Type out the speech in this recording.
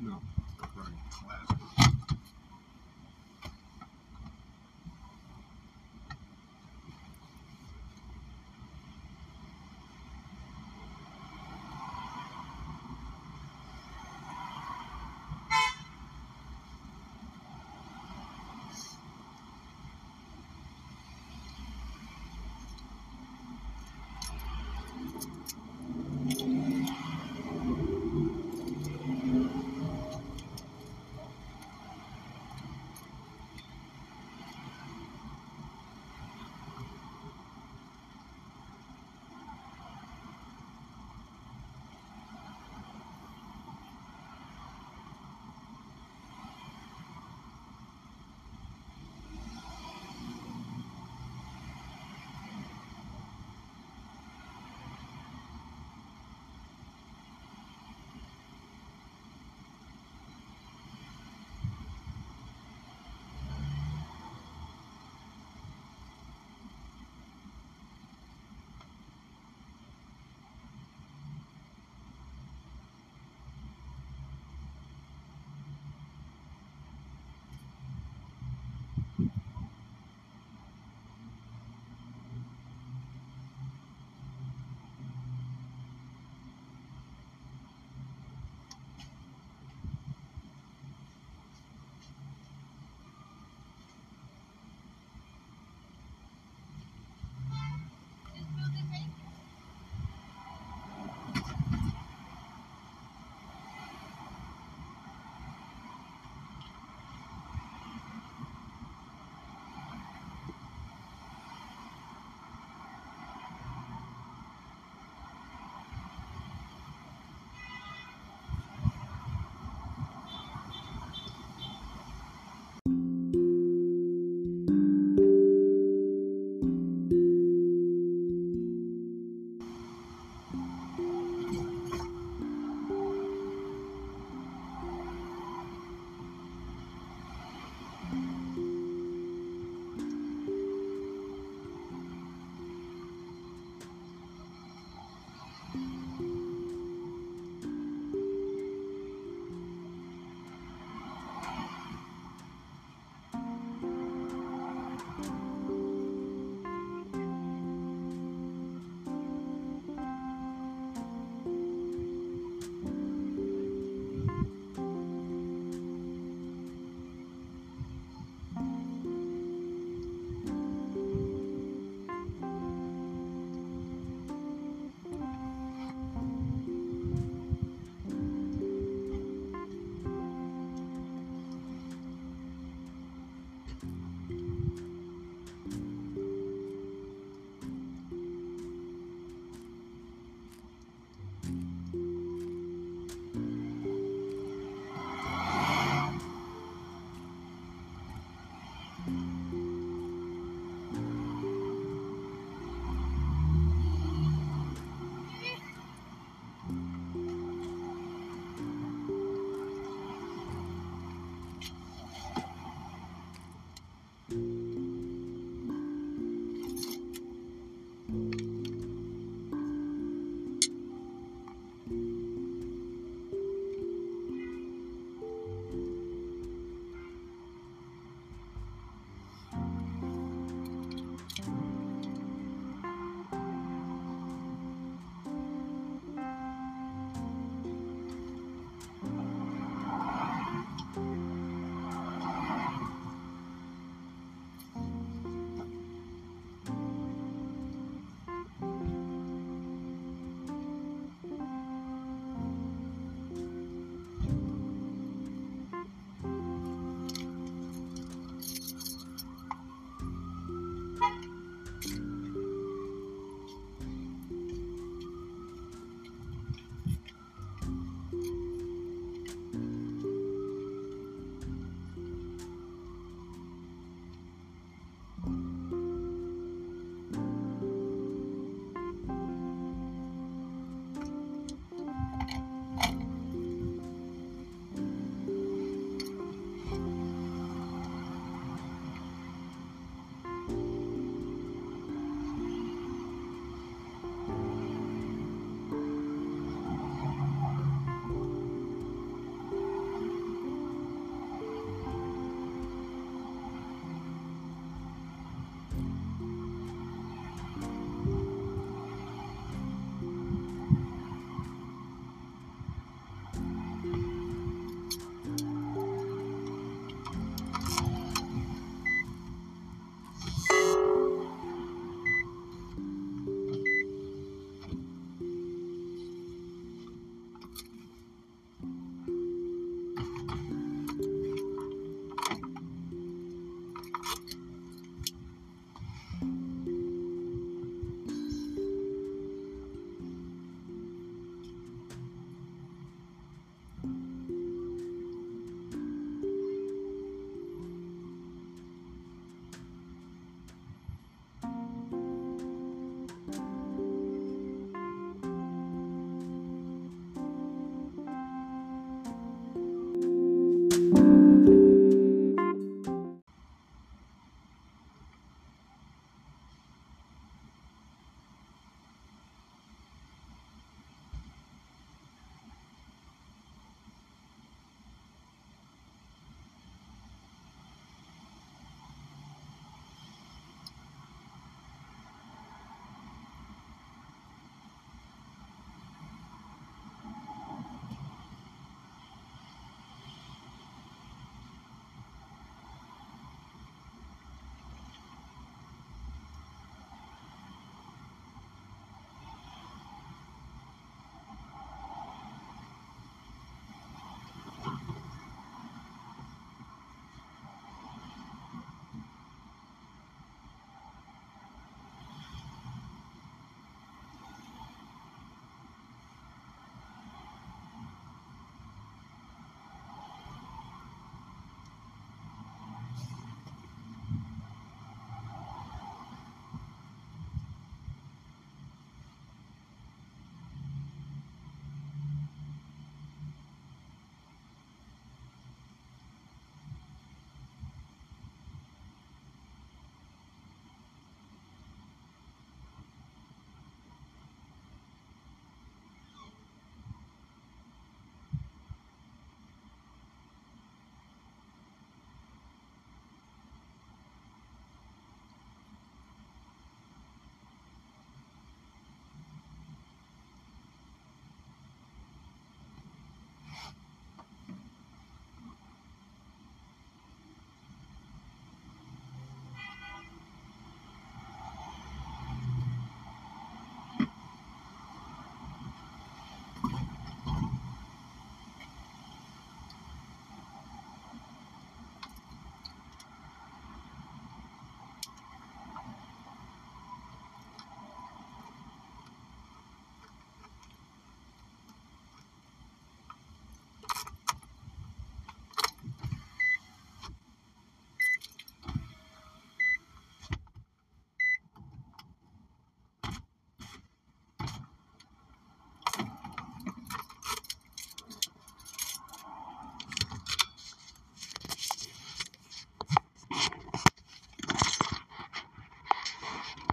No. Right.